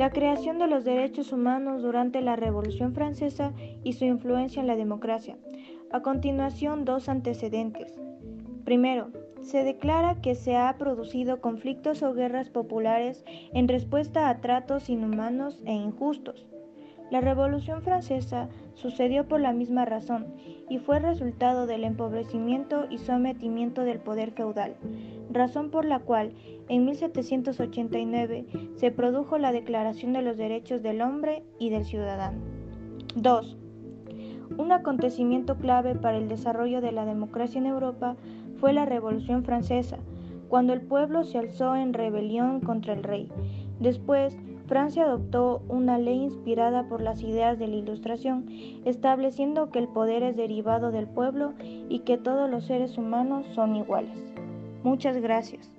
la creación de los derechos humanos durante la Revolución Francesa y su influencia en la democracia. A continuación, dos antecedentes. Primero, se declara que se ha producido conflictos o guerras populares en respuesta a tratos inhumanos e injustos. La Revolución Francesa sucedió por la misma razón y fue resultado del empobrecimiento y sometimiento del poder feudal, razón por la cual en 1789 se produjo la Declaración de los Derechos del Hombre y del Ciudadano. 2. Un acontecimiento clave para el desarrollo de la democracia en Europa fue la Revolución Francesa, cuando el pueblo se alzó en rebelión contra el rey. Después, Francia adoptó una ley inspirada por las ideas de la Ilustración, estableciendo que el poder es derivado del pueblo y que todos los seres humanos son iguales. Muchas gracias.